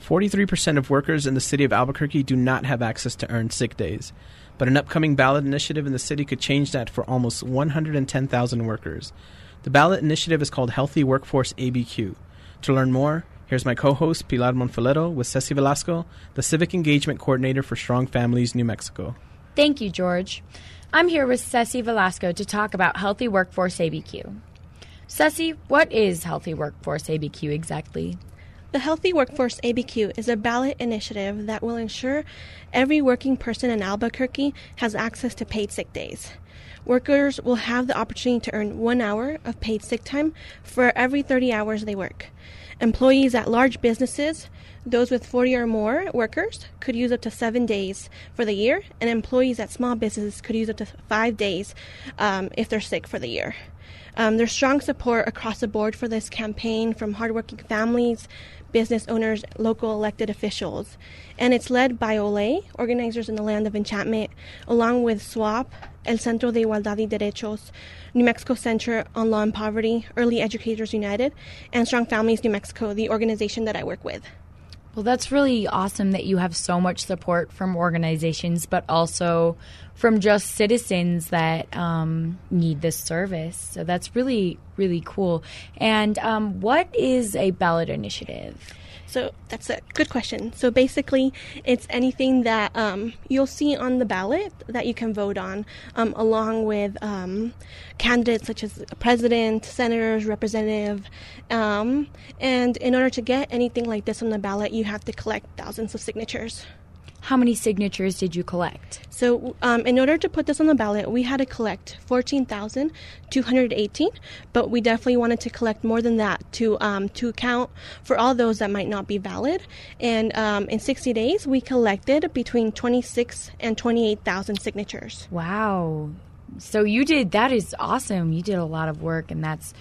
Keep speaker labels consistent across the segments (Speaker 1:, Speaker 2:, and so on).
Speaker 1: 43% of workers in the city of Albuquerque do not have access to earned sick days, but an upcoming ballot initiative in the city could change that for almost 110,000 workers. The ballot initiative is called Healthy Workforce ABQ. To learn more, here's my co host Pilar Monfalero with Ceci Velasco, the Civic Engagement Coordinator for Strong Families New Mexico.
Speaker 2: Thank you, George. I'm here with Ceci Velasco to talk about Healthy Workforce ABQ. Ceci, what is Healthy Workforce ABQ exactly?
Speaker 3: The Healthy Workforce ABQ is a ballot initiative that will ensure every working person in Albuquerque has access to paid sick days. Workers will have the opportunity to earn one hour of paid sick time for every 30 hours they work. Employees at large businesses, those with 40 or more workers, could use up to seven days for the year, and employees at small businesses could use up to five days um, if they're sick for the year. Um, there's strong support across the board for this campaign from hardworking families, business owners, local elected officials. And it's led by OLE, organizers in the land of enchantment, along with SWOP, El Centro de Igualdad y Derechos, New Mexico Center on Law and Poverty, Early Educators United, and Strong Families New Mexico, the organization that I work with.
Speaker 2: Well, that's really awesome that you have so much support from organizations, but also from just citizens that um, need this service. So that's really, really cool. And um, what is a ballot initiative?
Speaker 3: So that's a good question. So basically, it's anything that um, you'll see on the ballot that you can vote on, um, along with um, candidates such as president, senators, representative. Um, and in order to get anything like this on the ballot, you have to collect thousands of signatures.
Speaker 2: How many signatures did you collect?
Speaker 3: So, um, in order to put this on the ballot, we had to collect 14,218, but we definitely wanted to collect more than that to um, to account for all those that might not be valid. And um, in 60 days, we collected between 26 and 28,000 signatures.
Speaker 2: Wow. So, you did that is awesome. You did a lot of work, and that's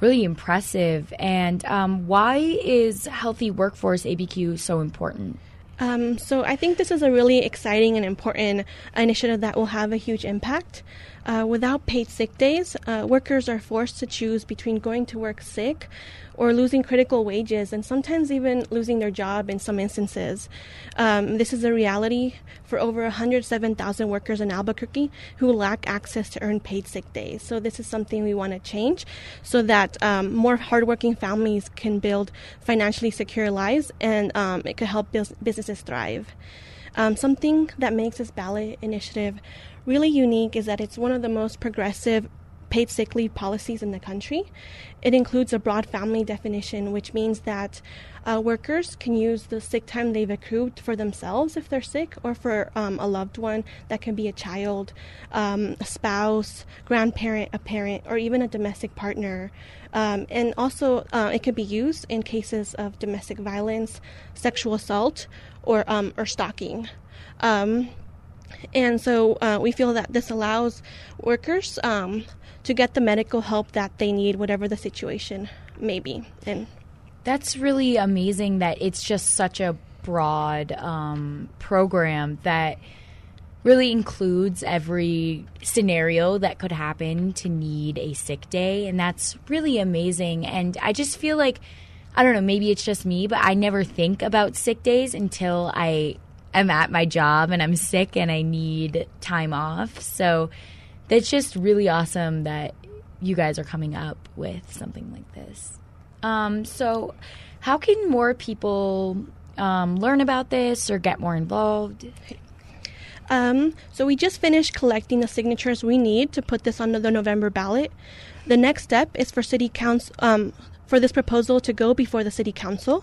Speaker 2: really impressive. And um, why is Healthy Workforce ABQ so important?
Speaker 3: Um, so I think this is a really exciting and important initiative that will have a huge impact. Uh, without paid sick days, uh, workers are forced to choose between going to work sick or losing critical wages and sometimes even losing their job in some instances. Um, this is a reality for over 107,000 workers in Albuquerque who lack access to earned paid sick days. So, this is something we want to change so that um, more hardworking families can build financially secure lives and um, it could help businesses thrive. Um, something that makes this ballot initiative really unique is that it's one of the most progressive paid sick leave policies in the country. It includes a broad family definition, which means that uh, workers can use the sick time they've accrued for themselves if they're sick, or for um, a loved one. That can be a child, um, a spouse, grandparent, a parent, or even a domestic partner. Um, and also, uh, it could be used in cases of domestic violence, sexual assault, or um, or stalking. Um, and so uh, we feel that this allows workers um, to get the medical help that they need, whatever the situation may be. And
Speaker 2: that's really amazing that it's just such a broad um, program that really includes every scenario that could happen to need a sick day. And that's really amazing. And I just feel like, I don't know, maybe it's just me, but I never think about sick days until I am at my job and I'm sick and I need time off. So that's just really awesome that you guys are coming up with something like this. Um, so, how can more people um, learn about this or get more involved?
Speaker 3: Um, so we just finished collecting the signatures we need to put this on the November ballot. The next step is for city council, um, for this proposal to go before the city council,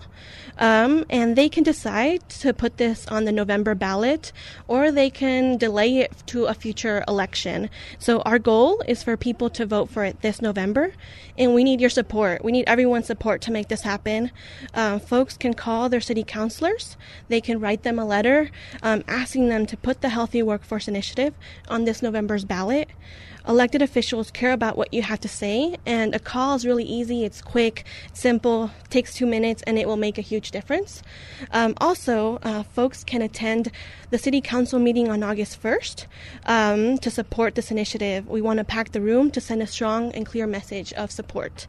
Speaker 3: um, and they can decide to put this on the November ballot, or they can delay it to a future election. So our goal is for people to vote for it this November, and we need your support. We need everyone's support to make this happen. Um, folks can call their city councilors. They can write them a letter um, asking them to put the Healthy Workforce Initiative on this November's ballot elected officials care about what you have to say, and a call is really easy, it's quick, simple, takes two minutes, and it will make a huge difference. Um, also, uh, folks can attend the City Council meeting on August 1st um, to support this initiative. We want to pack the room to send a strong and clear message of support.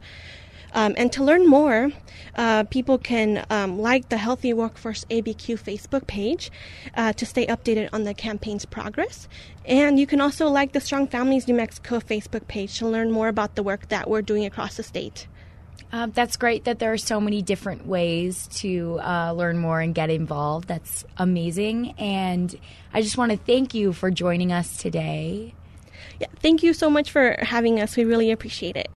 Speaker 3: Um, and to learn more, uh, people can um, like the Healthy Workforce ABQ Facebook page uh, to stay updated on the campaign's progress. And you can also like the Strong Families New Mexico Facebook page to learn more about the work that we're doing across the state.
Speaker 2: Uh, that's great that there are so many different ways to uh, learn more and get involved. That's amazing. And I just want to thank you for joining us today.
Speaker 3: Yeah, thank you so much for having us. We really appreciate it.